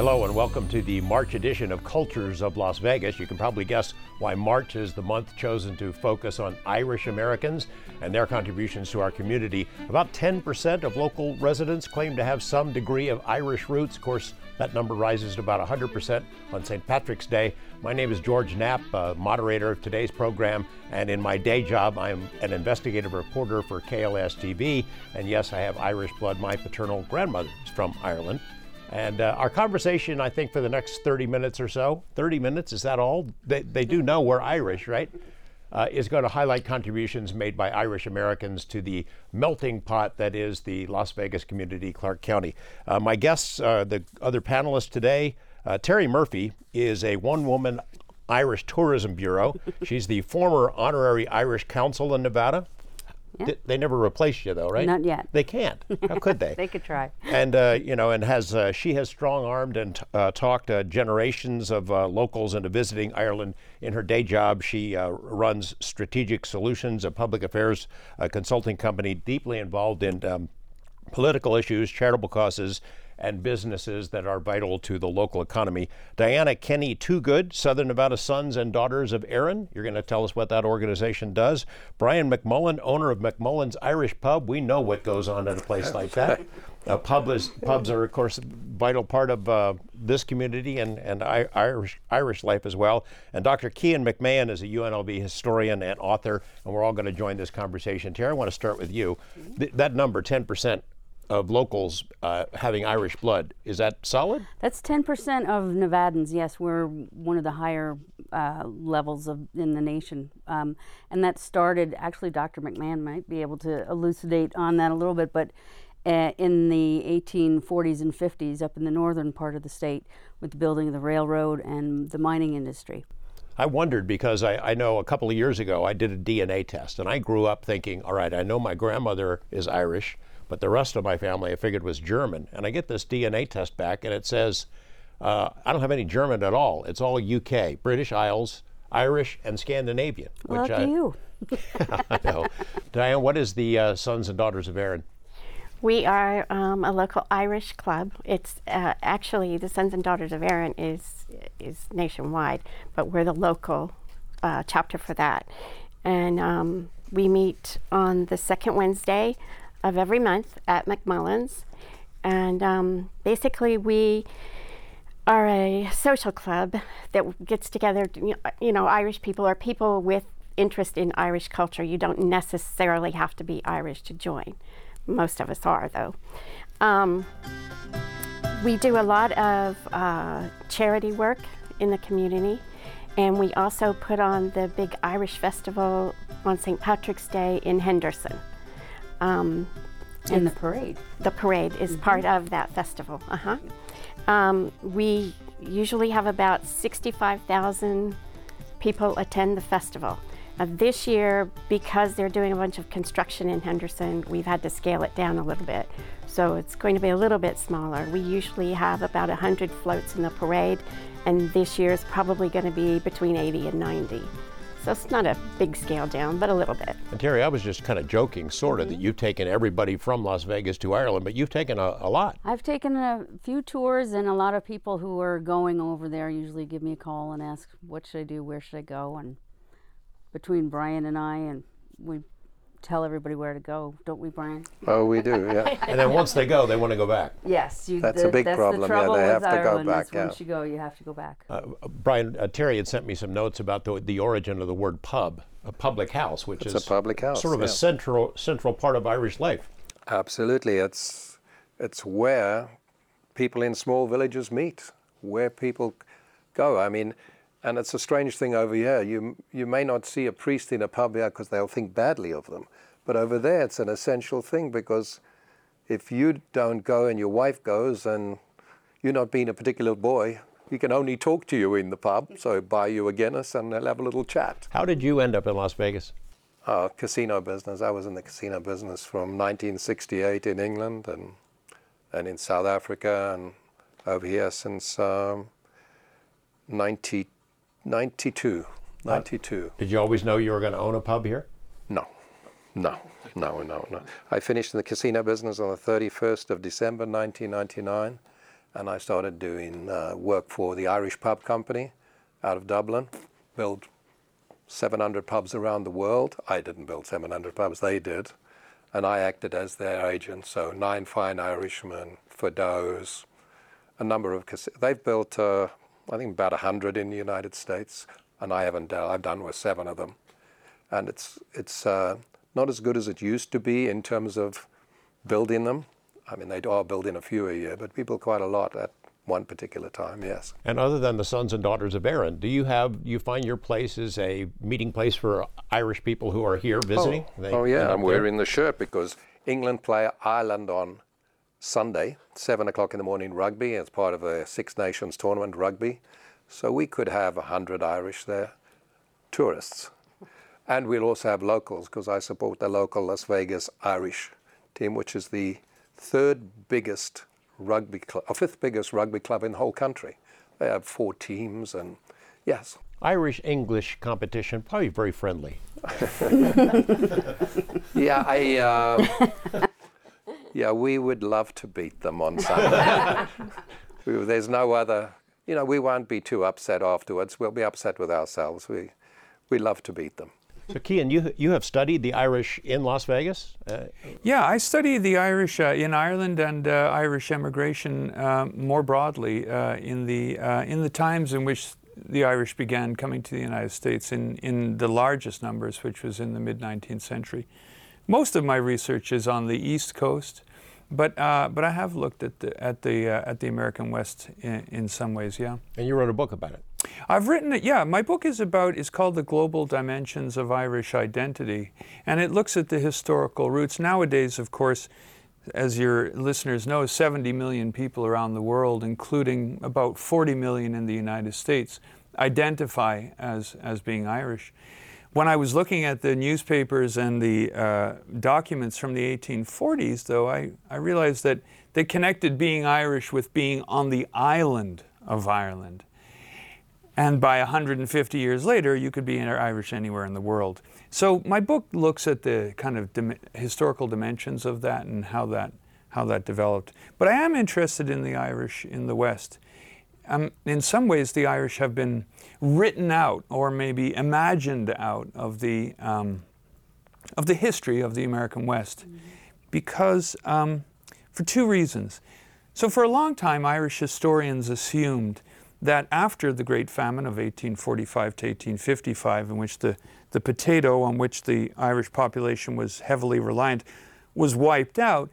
Hello and welcome to the March edition of Cultures of Las Vegas. You can probably guess why March is the month chosen to focus on Irish Americans and their contributions to our community. About 10% of local residents claim to have some degree of Irish roots. Of course, that number rises to about 100% on St. Patrick's Day. My name is George Knapp, uh, moderator of today's program, and in my day job, I'm an investigative reporter for KLAS TV. And yes, I have Irish blood. My paternal grandmother is from Ireland. And uh, our conversation, I think, for the next 30 minutes or so 30 minutes, is that all? They, they do know we're Irish, right? Uh, is going to highlight contributions made by Irish Americans to the melting pot that is the Las Vegas community, Clark County. Uh, my guests, the other panelists today, uh, Terry Murphy is a one woman Irish Tourism Bureau. She's the former honorary Irish Consul in Nevada. Yeah. They never replaced you, though, right? Not yet. They can't. How could they? They could try. and uh, you know, and has uh, she has strong armed and uh, talked uh, generations of uh, locals into visiting Ireland in her day job. She uh, runs Strategic Solutions, a public affairs consulting company deeply involved in um, political issues, charitable causes, and businesses that are vital to the local economy. Diana Kenny Toogood, Southern Nevada Sons and Daughters of Erin. You're going to tell us what that organization does. Brian McMullen, owner of McMullen's Irish Pub. We know what goes on at a place like that. Uh, pub is, pubs are, of course, a vital part of uh, this community and, and I, Irish, Irish life as well. And Dr. Cian McMahon is a UNLV historian and author, and we're all going to join this conversation. Terry, I want to start with you. Th- that number, 10%, of locals uh, having Irish blood. Is that solid? That's 10% of Nevadans. Yes, we're one of the higher uh, levels of in the nation, um, and that started. Actually, Dr. McMahon might be able to elucidate on that a little bit, but. Uh, in the 1840s and 50s, up in the northern part of the state, with the building of the railroad and the mining industry. I wondered because I, I, know a couple of years ago I did a DNA test, and I grew up thinking, all right, I know my grandmother is Irish, but the rest of my family I figured was German. And I get this DNA test back, and it says uh, I don't have any German at all. It's all UK, British Isles, Irish, and Scandinavian. Which Lucky I, you. I know. Diane, what is the uh, Sons and Daughters of Erin? We are um, a local Irish club. It's uh, actually the Sons and Daughters of Erin is is nationwide, but we're the local uh, chapter for that. And um, we meet on the second Wednesday of every month at McMullen's. And um, basically, we are a social club that gets together, you know, Irish people or people with interest in Irish culture. You don't necessarily have to be Irish to join. Most of us are, though. Um, we do a lot of uh, charity work in the community, and we also put on the big Irish festival on St. Patrick's Day in Henderson. Um, and the parade. The parade is mm-hmm. part of that festival. Uh huh. Um, we usually have about 65,000 people attend the festival. Uh, this year, because they're doing a bunch of construction in Henderson, we've had to scale it down a little bit. So it's going to be a little bit smaller. We usually have about 100 floats in the parade, and this year is probably going to be between 80 and 90. So it's not a big scale down, but a little bit. And Terry, I was just kind of joking, sort of, mm-hmm. that you've taken everybody from Las Vegas to Ireland, but you've taken a, a, lot. I've taken a few tours, and a lot of people who are going over there usually give me a call and ask, what should I do? Where should I go? And between Brian and I, and we tell everybody where to go, don't we, Brian? Oh, we do, yeah. and then once they go, they want to go back. Yes, you, that's the, a big that's problem. The trouble yeah, they have with to Ireland, go back. Yeah. Once you go, you have to go back. Uh, Brian uh, Terry had sent me some notes about the, the origin of the word pub, a public house, which it's is a public house, sort of yeah. a central central part of Irish life. Absolutely, it's it's where people in small villages meet, where people go. I mean, and it's a strange thing over here. You, you may not see a priest in a pub here because they'll think badly of them. But over there, it's an essential thing because if you don't go and your wife goes and you're not being a particular boy, he can only talk to you in the pub. So buy you a Guinness and they'll have a little chat. How did you end up in Las Vegas? Uh, casino business. I was in the casino business from 1968 in England and, and in South Africa and over here since um, 92. 92. 92. Uh, did you always know you were going to own a pub here? No. No, no, no, no. I finished in the casino business on the 31st of December 1999, and I started doing uh, work for the Irish Pub Company out of Dublin, built 700 pubs around the world. I didn't build 700 pubs, they did. And I acted as their agent, so Nine Fine Irishmen, Fadó's, a number of, they've built, uh, I think, about 100 in the United States, and I haven't done, I've done with seven of them. And it's, it's uh, not as good as it used to be in terms of building them. I mean, they are building a few a year, but people quite a lot at one particular time, yes. And other than the sons and daughters of Erin, do you have you find your place as a meeting place for Irish people who are here visiting? Oh, oh yeah, I'm wearing the shirt because England play Ireland on Sunday, seven o'clock in the morning rugby. It's part of a Six Nations tournament rugby, so we could have a hundred Irish there, tourists, and we'll also have locals because I support the local Las Vegas Irish team, which is the third biggest rugby club, or fifth biggest rugby club in the whole country. They have four teams, and yes. Irish English competition, probably very friendly. yeah, I. Uh, yeah, we would love to beat them on Sunday. There's no other. You know, we won't be too upset afterwards. We'll be upset with ourselves. We, we love to beat them. So, Cian, you you have studied the Irish in Las Vegas. Uh, yeah, I studied the Irish uh, in Ireland and uh, Irish emigration uh, more broadly uh, in the uh, in the times in which the Irish began coming to the United States in in the largest numbers, which was in the mid 19th century. Most of my research is on the East Coast, but uh, but I have looked at the at the uh, at the American West in, in some ways. Yeah. And you wrote a book about it. I've written it, yeah. My book is about, is called The Global Dimensions of Irish Identity, and it looks at the historical roots. Nowadays, of course, as your listeners know, 70 million people around the world, including about 40 million in the United States, identify as, as being Irish. When I was looking at the newspapers and the uh, documents from the 1840s, though, I, I realized that they connected being Irish with being on the island of Ireland. And by 150 years later, you could be Irish anywhere in the world. So my book looks at the kind of dim- historical dimensions of that and how that how that developed. But I am interested in the Irish in the West. Um, in some ways, the Irish have been written out or maybe imagined out of the um, of the history of the American West, mm-hmm. because um, for two reasons. So for a long time, Irish historians assumed that after the Great Famine of 1845 to 1855, in which the, the potato on which the Irish population was heavily reliant was wiped out,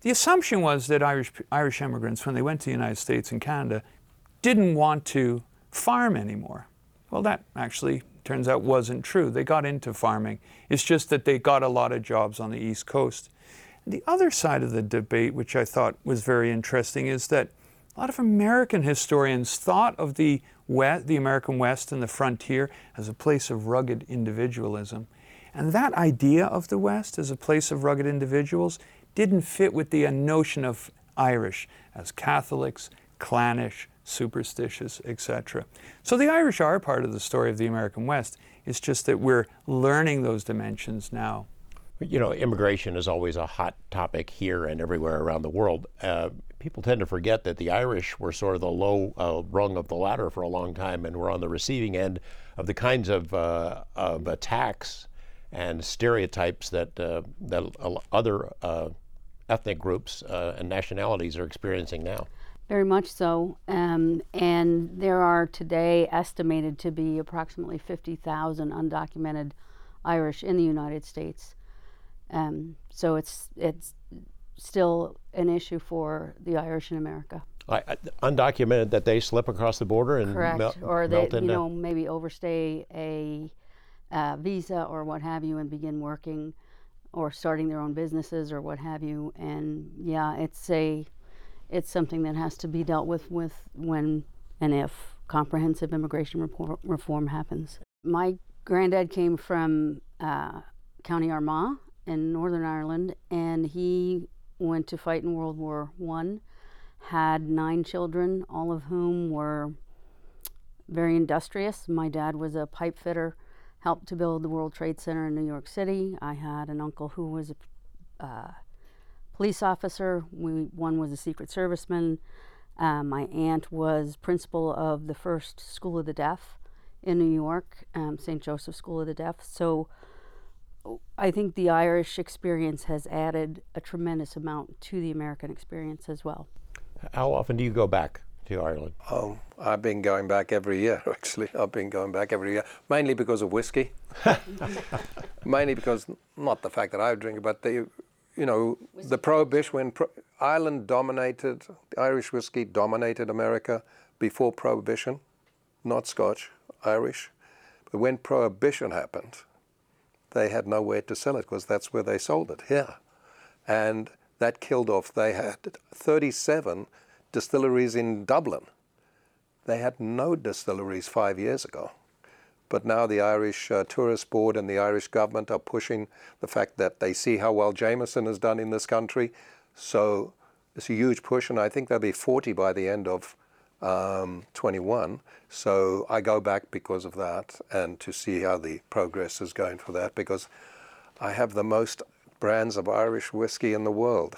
the assumption was that Irish, Irish immigrants, when they went to the United States and Canada, didn't want to farm anymore. Well, that actually turns out wasn't true. They got into farming. It's just that they got a lot of jobs on the East Coast. The other side of the debate, which I thought was very interesting, is that a lot of American historians thought of the West, the American West and the frontier as a place of rugged individualism. And that idea of the West as a place of rugged individuals didn't fit with the notion of Irish as Catholics, clannish, superstitious, etc. So the Irish are part of the story of the American West. It's just that we're learning those dimensions now. You know, immigration is always a hot topic here and everywhere around the world. Uh, people tend to forget that the Irish were sort of the low uh, rung of the ladder for a long time and were on the receiving end of the kinds of, uh, of attacks and stereotypes that, uh, that other uh, ethnic groups uh, and nationalities are experiencing now. Very much so. Um, and there are today estimated to be approximately 50,000 undocumented Irish in the United States. Um, so it's, it's still an issue for the Irish in America. I, undocumented that they slip across the border and correct, mel- or they you know maybe overstay a uh, visa or what have you and begin working or starting their own businesses or what have you. And yeah, it's a it's something that has to be dealt with with when and if comprehensive immigration reform happens. My granddad came from uh, County Armagh in Northern Ireland, and he went to fight in World War One, had nine children, all of whom were very industrious. My dad was a pipe fitter, helped to build the World Trade Center in New York City. I had an uncle who was a uh, police officer. We, one was a Secret Serviceman. Uh, my aunt was principal of the first School of the Deaf in New York, um, St. Joseph School of the Deaf. So I think the Irish experience has added a tremendous amount to the American experience as well. How often do you go back to Ireland? Oh, I've been going back every year, actually. I've been going back every year, mainly because of whiskey. mainly because, not the fact that I drink it, but the, you know, the prohibition, when pro- Ireland dominated, Irish whiskey dominated America before prohibition, not Scotch, Irish. But when prohibition happened, they had nowhere to sell it because that's where they sold it, here. And that killed off, they had 37 distilleries in Dublin. They had no distilleries five years ago. But now the Irish uh, Tourist Board and the Irish government are pushing the fact that they see how well Jameson has done in this country. So it's a huge push, and I think there'll be 40 by the end of um, 21. So I go back because of that and to see how the progress is going for that because I have the most brands of Irish whiskey in the world.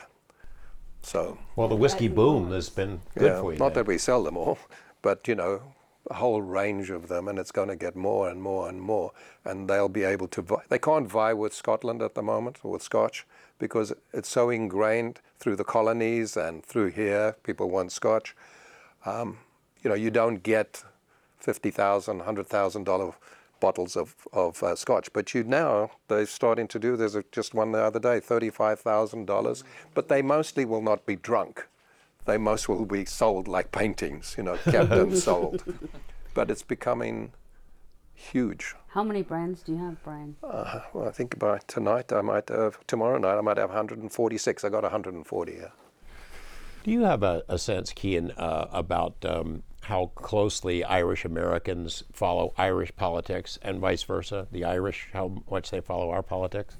So Well, the whiskey boom has been good yeah, for you. not then. that we sell them all, but you know, a whole range of them, and it's going to get more and more and more. And they'll be able to. Vi- they can't vie with Scotland at the moment or with Scotch because it's so ingrained through the colonies and through here. People want Scotch. Um, you know, you don't get fifty thousand, hundred thousand dollar bottles of of uh, Scotch, but you now they're starting to do. There's a, just one the other day, thirty-five thousand dollars, but they mostly will not be drunk they most will be sold like paintings, you know, kept and sold. But it's becoming huge. How many brands do you have, Brian? Uh, well, I think by tonight I might have, tomorrow night I might have 146. I got 140 here. Do you have a, a sense, Cian, uh, about um, how closely Irish Americans follow Irish politics and vice versa? The Irish, how much they follow our politics?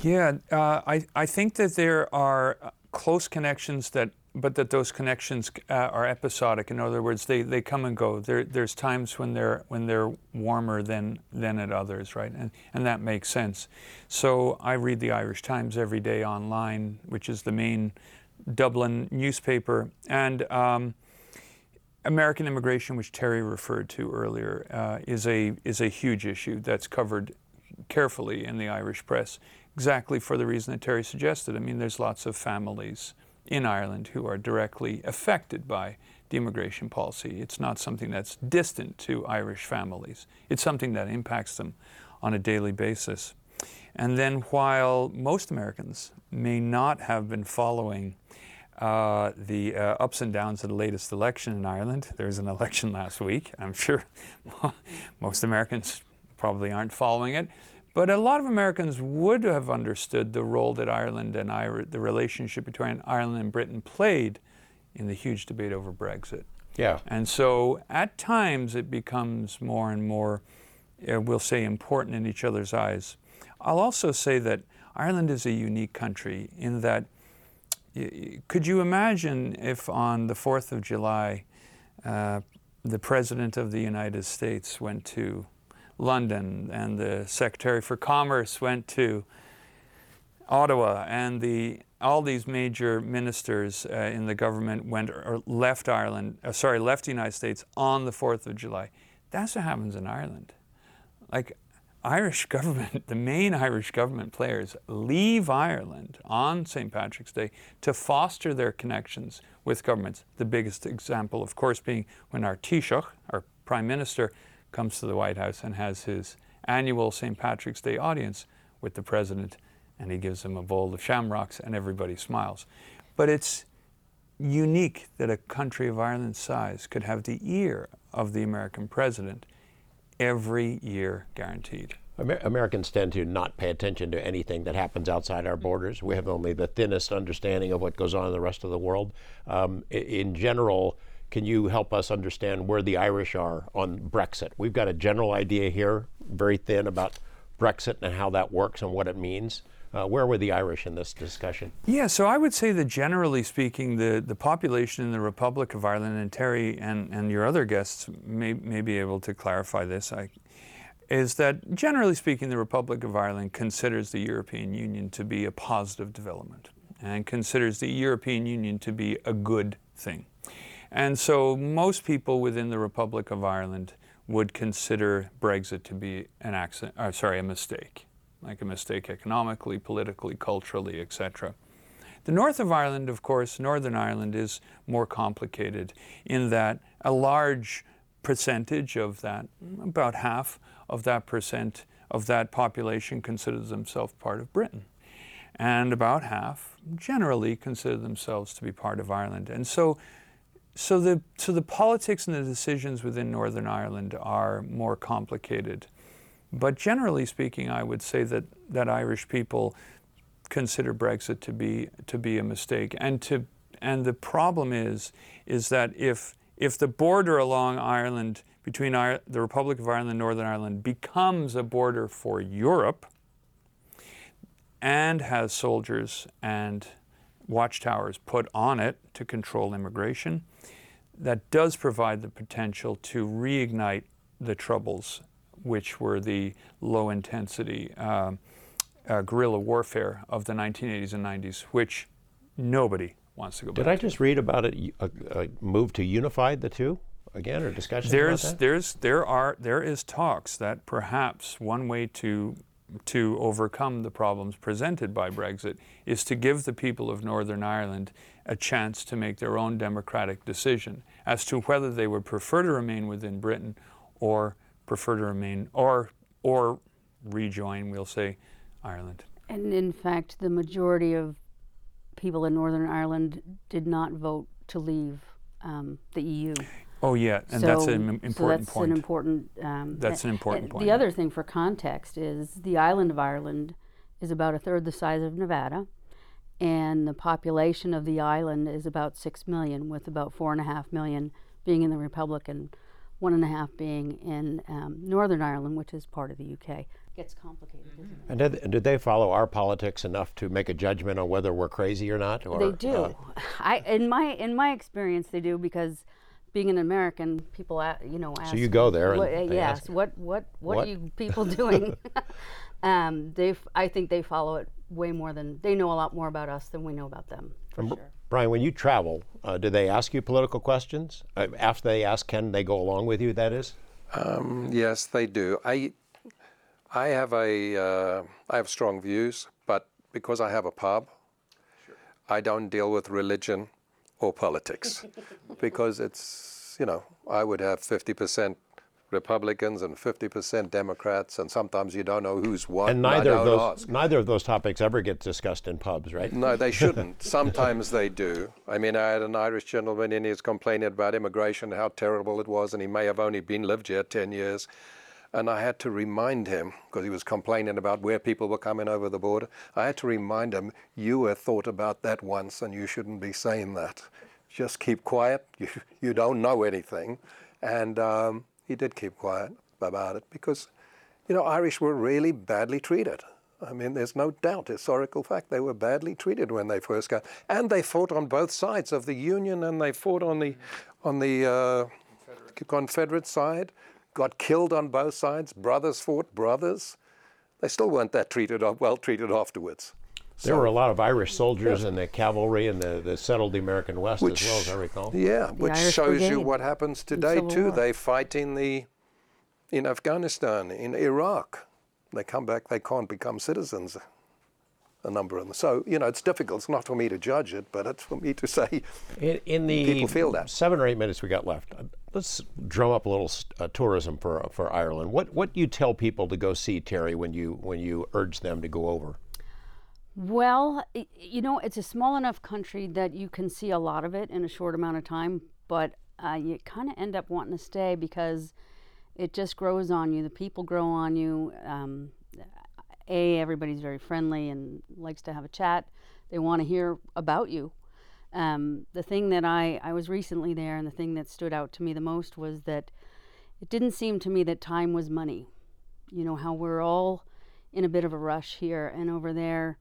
Yeah, uh, I, I think that there are uh, close connections that, but that those connections uh, are episodic. In other words, they, they come and go. There, there's times when they're when they're warmer than than at others, right? And and that makes sense. So I read the Irish Times every day online, which is the main Dublin newspaper, and. Um, American immigration, which Terry referred to earlier, uh, is a is a huge issue that's covered carefully in the Irish press, exactly for the reason that Terry suggested. I mean, there's lots of families in Ireland who are directly affected by the immigration policy. It's not something that's distant to Irish families. It's something that impacts them on a daily basis. And then, while most Americans may not have been following uh, the uh, ups and downs of the latest election in Ireland. There was an election last week. I'm sure most Americans probably aren't following it. But a lot of Americans would have understood the role that Ireland and the relationship between Ireland and Britain played in the huge debate over Brexit. Yeah. And so at times it becomes more and more, uh, we'll say, important in each other's eyes. I'll also say that Ireland is a unique country in that could you imagine if on the 4th of July uh, the President of the United States went to London and the Secretary for Commerce went to Ottawa and the all these major ministers uh, in the government went or left Ireland, uh, sorry, left the United States on the 4th of July. That's what happens in Ireland. Like Irish government, the main Irish government players leave Ireland on St. Patrick's Day to foster their connections with governments. The biggest example, of course, being when our Taoiseach, our Prime Minister, comes to the White House and has his annual St. Patrick's Day audience with the President, and he gives him a bowl of shamrocks, and everybody smiles. But it's unique that a country of Ireland's size could have the ear of the American President every year guaranteed. Amer- Americans tend to not pay attention to anything that happens outside our borders. We have only the thinnest understanding of what goes on in the rest of the world. Um, in general, can you help us understand where the Irish are on Brexit? We've got a general idea here, very thin, about Brexit and how that works and what it means. Uh, where were the Irish in this discussion? Yeah, so I would say that generally speaking, the, the population in the Republic of Ireland, and Terry and, and your other guests may, may be able to clarify this, I, is that generally speaking, the Republic of Ireland considers the European Union to be a positive development and considers the European Union to be a good thing. And so most people within the Republic of Ireland would consider Brexit to be an accident, or uh, sorry, a mistake, like a mistake economically, politically, culturally, etc. The north of Ireland, of course, Northern Ireland is more complicated in that a large percentage of that, about half of that percent of that population considers themselves part of Britain. And about half generally consider themselves to be part of Ireland. And so so the so the politics and the decisions within Northern Ireland are more complicated. But generally speaking, I would say that, that Irish people consider Brexit to be to be a mistake. And to and the problem is is that if if the border along Ireland between the Republic of Ireland and Northern Ireland becomes a border for Europe and has soldiers and watchtowers put on it to control immigration, that does provide the potential to reignite the troubles, which were the low intensity. Uh, uh, guerrilla warfare of the 1980s and 90s, which nobody wants to go Did back. Did I just read about it? A, a move to unify the two again, or discussion there's, about that? There's, there are, there is talks that perhaps one way to to overcome the problems presented by Brexit is to give the people of Northern Ireland a chance to make their own democratic decision as to whether they would prefer to remain within Britain or prefer to remain or or rejoin, we'll say, Ireland. And in fact, the majority of people in Northern Ireland did not vote to leave um, the EU. Oh yeah, and so, that's an important so that's point. An important, um, that's an important and point. The other thing for context is the island of Ireland is about a third the size of Nevada, and the population of the island is about six million, with about four and a half million being in the Republic and one and a half being in um, Northern Ireland, which is part of the UK. Gets complicated, doesn't it? And did, did they follow our politics enough to make a judgment on whether we're crazy or not? Or, they do. uh, I in my in my experience, they do because being an American, people a- you know ask. So you go there what, they yes, ask- what what what, What? are you people doing? um, they I think they follow it way more than they know a lot more about us than we know about them for and sure. Brian, when you travel, uh, do they ask you political questions? Uh, after they ask, can they go along with you? That is. Um, yes, they do. I I have a uh, I have strong views, but because I have a pub, I don't deal with religion or politics because it's you know I would have fifty percent Republicans and fifty percent Democrats, and sometimes you don't know who's what. And neither of those ask. neither of those topics ever get discussed in pubs, right? No, they shouldn't. Sometimes they do. I mean, I had an Irish gentleman in, he was complaining about immigration, how terrible it was, and he may have only been lived here 10 years. And I had to remind him, because he was complaining about where people were coming over the border, I had to remind him, you have thought about that once, and you shouldn't be saying that. Just keep quiet. You, you don't know anything. And um, he did keep quiet about it because, you know, Irish were really badly treated. I mean, there's no doubt, historical fact, they were badly treated when they first got, and they fought on both sides of the Union, and they fought on the, on the uh, Confederate side, got killed on both sides. Brothers fought brothers. They still weren't that treated well treated afterwards. There were a lot of Irish soldiers in the cavalry and the, the settled the American West Which- as well, as I recall. Yeah, which Irish shows you what happens today Civil too. War. They fight in the in Afghanistan, in Iraq. They come back, they can't become citizens. A number of them. So you know, it's difficult. It's not for me to judge it, but it's for me to say. In, in the People feel that. seven or eight minutes we got left, uh, let's drum up a little uh, tourism for for Ireland. What what do you tell people to go see, Terry, when you when you urge them to go over? Well, you know, it's a small enough country that you can see a lot of it in a short amount of time, but uh, you kind of end up wanting to stay because it just grows on you. The people grow on you. Um, a, everybody's very friendly and likes to have a chat. They want to hear about you. Um, the thing that I, I was recently there, and the thing that stood out to me the most was that it didn't seem to me that time was money. You know, how we're all in a bit of a rush here, and over there,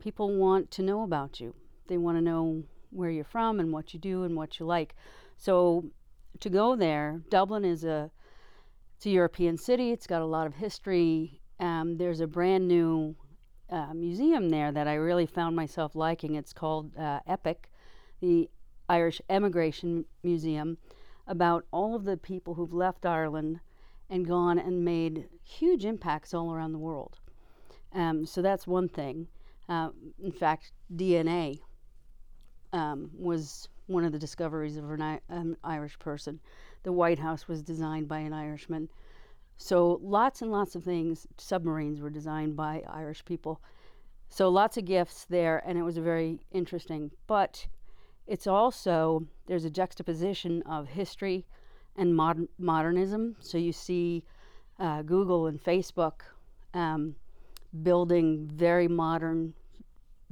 people want to know about you. They want to know where you're from and what you do and what you like. So to go there, Dublin is a it's a European city. It's got a lot of history. Um, there's a brand new uh, museum there that I really found myself liking. It's called uh, Epic, the Irish Emigration Museum about all of the people who've left Ireland and gone and made huge impacts all around the world. Um, so that's one thing. Uh, in fact, DNA um, was one of the discoveries of an um, Irish person. The White House was designed by an Irishman. So lots and lots of things. Submarines were designed by Irish people. So lots of gifts there, and it was very interesting. But it's also there's a juxtaposition of history and modern, modernism. So you see uh, Google and Facebook um, building very modern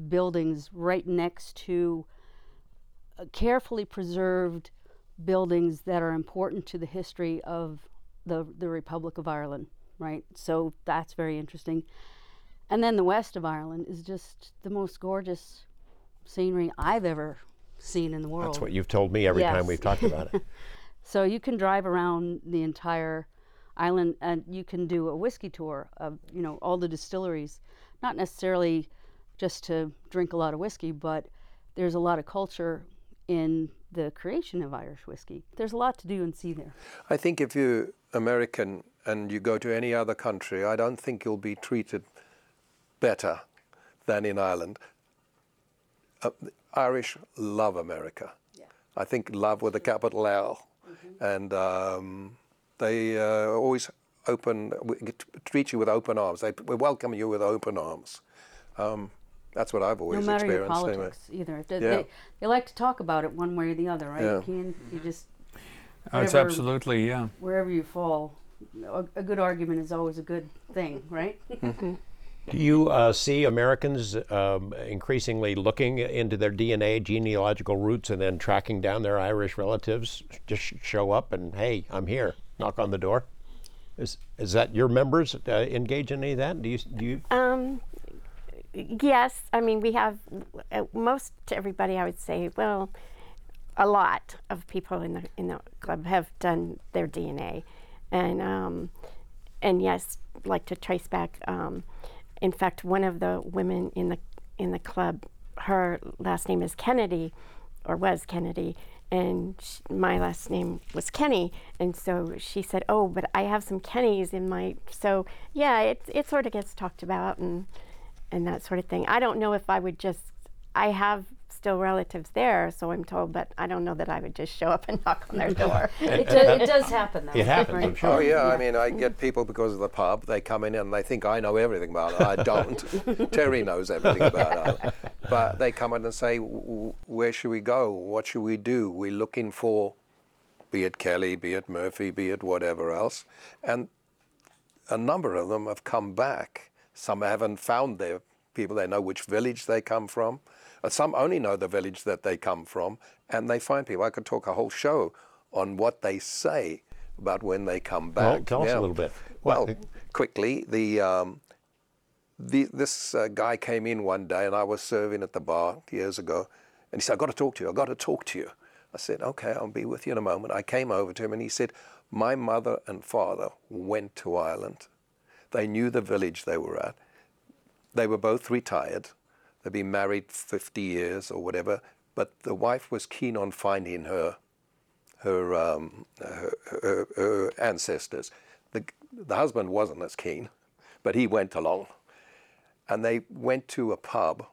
buildings right next to uh, carefully preserved buildings that are important to the history of the, the Republic of Ireland, right? So that's very interesting. And then the west of Ireland is just the most gorgeous scenery I've ever seen in the world. That's what you've told me every Yes. time we've talked about it. So you can drive around the entire island and you can do a whiskey tour of, you know, all the distilleries. Not necessarily just to drink a lot of whiskey, but there's a lot of culture in the creation of Irish whiskey. There's a lot to do and see there. I think if you're American and you go to any other country, I don't think you'll be treated better than in Ireland. Uh, Irish love America. I think love with a capital L. And um, they uh, always open, treat you with open arms. They welcome you with open arms. Um, that's what I've always No matter your experienced. anyway. politics either. They, Yeah. they, they like to talk about it one way or the other, right? Yeah. Cian? You just, Oh, it's Whatever- absolutely, yeah. wherever you fall, a, a good argument is always a good thing, right? Do you uh, see Americans um, increasingly looking into their DNA genealogical roots and then tracking down their Irish relatives? Just sh- show up and hey, I'm here. Knock on the door. Is is that your members uh, engage in any of that? Do you do you? Um, yes, I mean we have uh, most everybody. I would say, well, a lot of people in the in the club have done their DNA, and um, and yes, like to trace back. Um, in fact, one of the women in the in the club, her last name is Kennedy, or was Kennedy, and my last name was Kenny, and so she said, "Oh, but I have some Kennys in my." So yeah, it it sort of gets talked about and and that sort of thing. I don't know if I would just. I have still relatives there, so I'm told, but I don't know that I would just show up and knock on their door. it, do, it does happen, though. It happens, I'm sure. Oh yeah, I mean, I get people because of the pub. They come in and they think I know everything about it. I don't. Terry knows everything about it, but they come in and say, "W- w- "Where should we go? What should we do? We're looking for, be it Kelly, be it Murphy, be it whatever else," and a number of them have come back. Some haven't found their people. They know which village they come from. Uh, Some only know the village that they come from, and they find people. I could talk a whole show on what they say about when they come back. Well, tell us a little bit. Well, What- quickly, the, um, the this uh, guy came in one day, and I was serving at the bar years ago, and he said, "I've got to talk to you. I've got to talk to you." I said, "Okay, I'll be with you in a moment." I came over to him, and he said, "My mother and father went to Ireland. They knew the village they were at. They were both retired. They'd been married 50 years or whatever, but the wife was keen on finding her her, um, her, her, her ancestors. The, the husband wasn't as keen, but he went along. And they went to a pub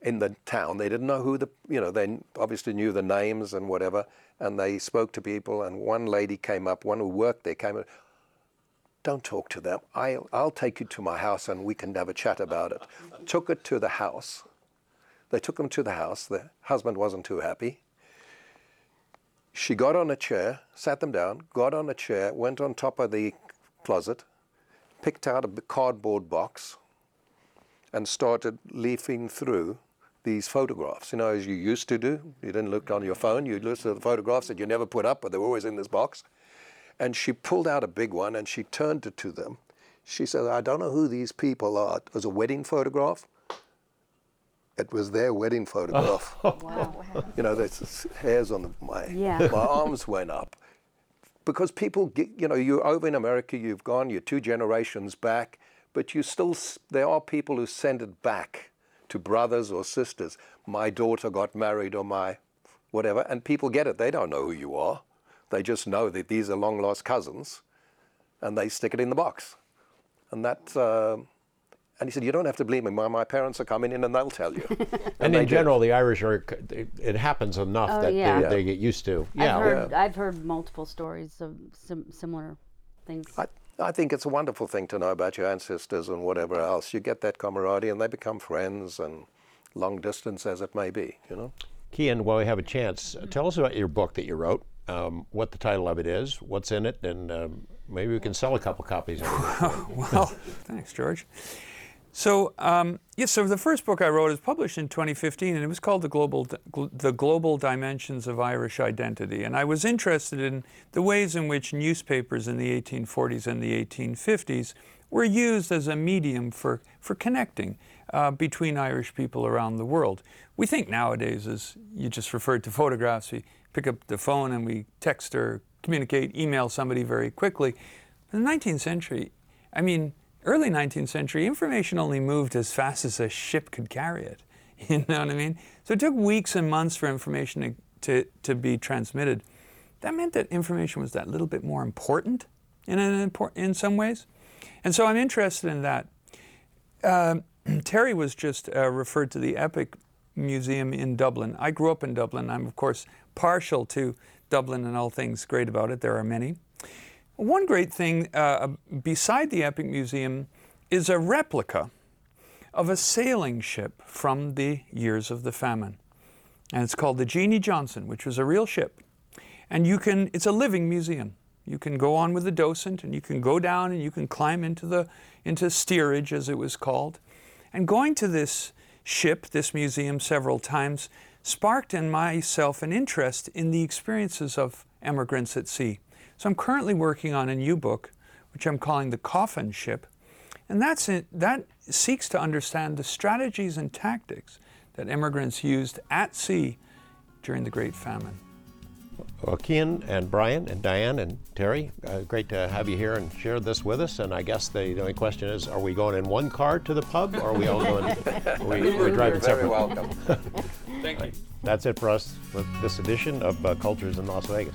in the town. They didn't know who the, you know, they obviously knew the names and whatever. And they spoke to people. And one lady came up, one who worked there came up, don't talk to them. I'll, I'll take you to my house and we can have a chat about it. Took it to the house. They took him to the house. The husband wasn't too happy. She got on a chair, sat them down, got on a chair, went on top of the closet, picked out a cardboard box, and started leafing through these photographs. You know, as you used to do. You didn't look on your phone, you looked at the photographs that you never put up, but they were always in this box. And she pulled out a big one and she turned it to them. She said, I don't know who these people are. It was a wedding photograph. It was their wedding photograph. Oh, wow. You know, there's hairs on the, my Yeah. my arms went up because people get, you know, you're over in America, you've gone, you're two generations back, but you still there are people who send it back to brothers or sisters. My daughter got married, or my whatever, and people get it. They don't know who you are. They just know that these are long lost cousins, and they stick it in the box. And that, uh, and he said, you don't have to believe me. My, my parents are coming in and they'll tell you. And they in did. general, the Irish are, it, it happens enough Oh, that yeah. they, Yeah. they get used to. I've Yeah. I've heard multiple stories of sim- similar things. I, I think it's a wonderful thing to know about your ancestors and whatever else. You get that camaraderie and they become friends and long distance as it may be, you know? Cian, while we have a chance, uh, tell us about your book that you wrote, um, what the title of it is, what's in it, and um, maybe we can sell a couple copies. of it. Well, thanks, George. So, um, yes, so the first book I wrote is published in 2015, and it was called the Global, the Global Dimensions of Irish Identity. And I was interested in the ways in which newspapers in the 1840s and the 1850s were used as a medium for, for connecting uh, between Irish people around the world. We think nowadays, as you just referred to photographs, we pick up the phone and we text or communicate, email somebody very quickly. In the 19th century, I mean, early 19th century, information only moved as fast as a ship could carry it. You know what I mean? So it took weeks and months for information to, to, to be transmitted. That meant that information was that little bit more important in, an impor- in some ways. And so I'm interested in that. Uh, Terry was just uh, referred to the Epic Museum in Dublin. I grew up in Dublin. I'm, of course, partial to Dublin and all things great about it. There are many. One great thing uh, beside the Epic Museum is a replica of a sailing ship from the years of the famine. And it's called the Jeanie Johnston, which was a real ship. And you can, it's a living museum. You can go on with the docent and you can go down and you can climb into the into steerage as it was called. And going to this ship, this museum several times, sparked in myself an interest in the experiences of emigrants at sea. So I'm currently working on a new book, which I'm calling The Coffin Ship. And that's it, that seeks to understand the strategies and tactics that immigrants used at sea during the Great Famine. Well, Cian and Brian and Diane and Terry, uh, great to have you here and share this with us. And I guess the, the only question is, are we going in one car to the pub, or are we all going? Are we, we're You're driving very welcome. Thank you. That's it for us with this edition of uh, Cultures in Las Vegas.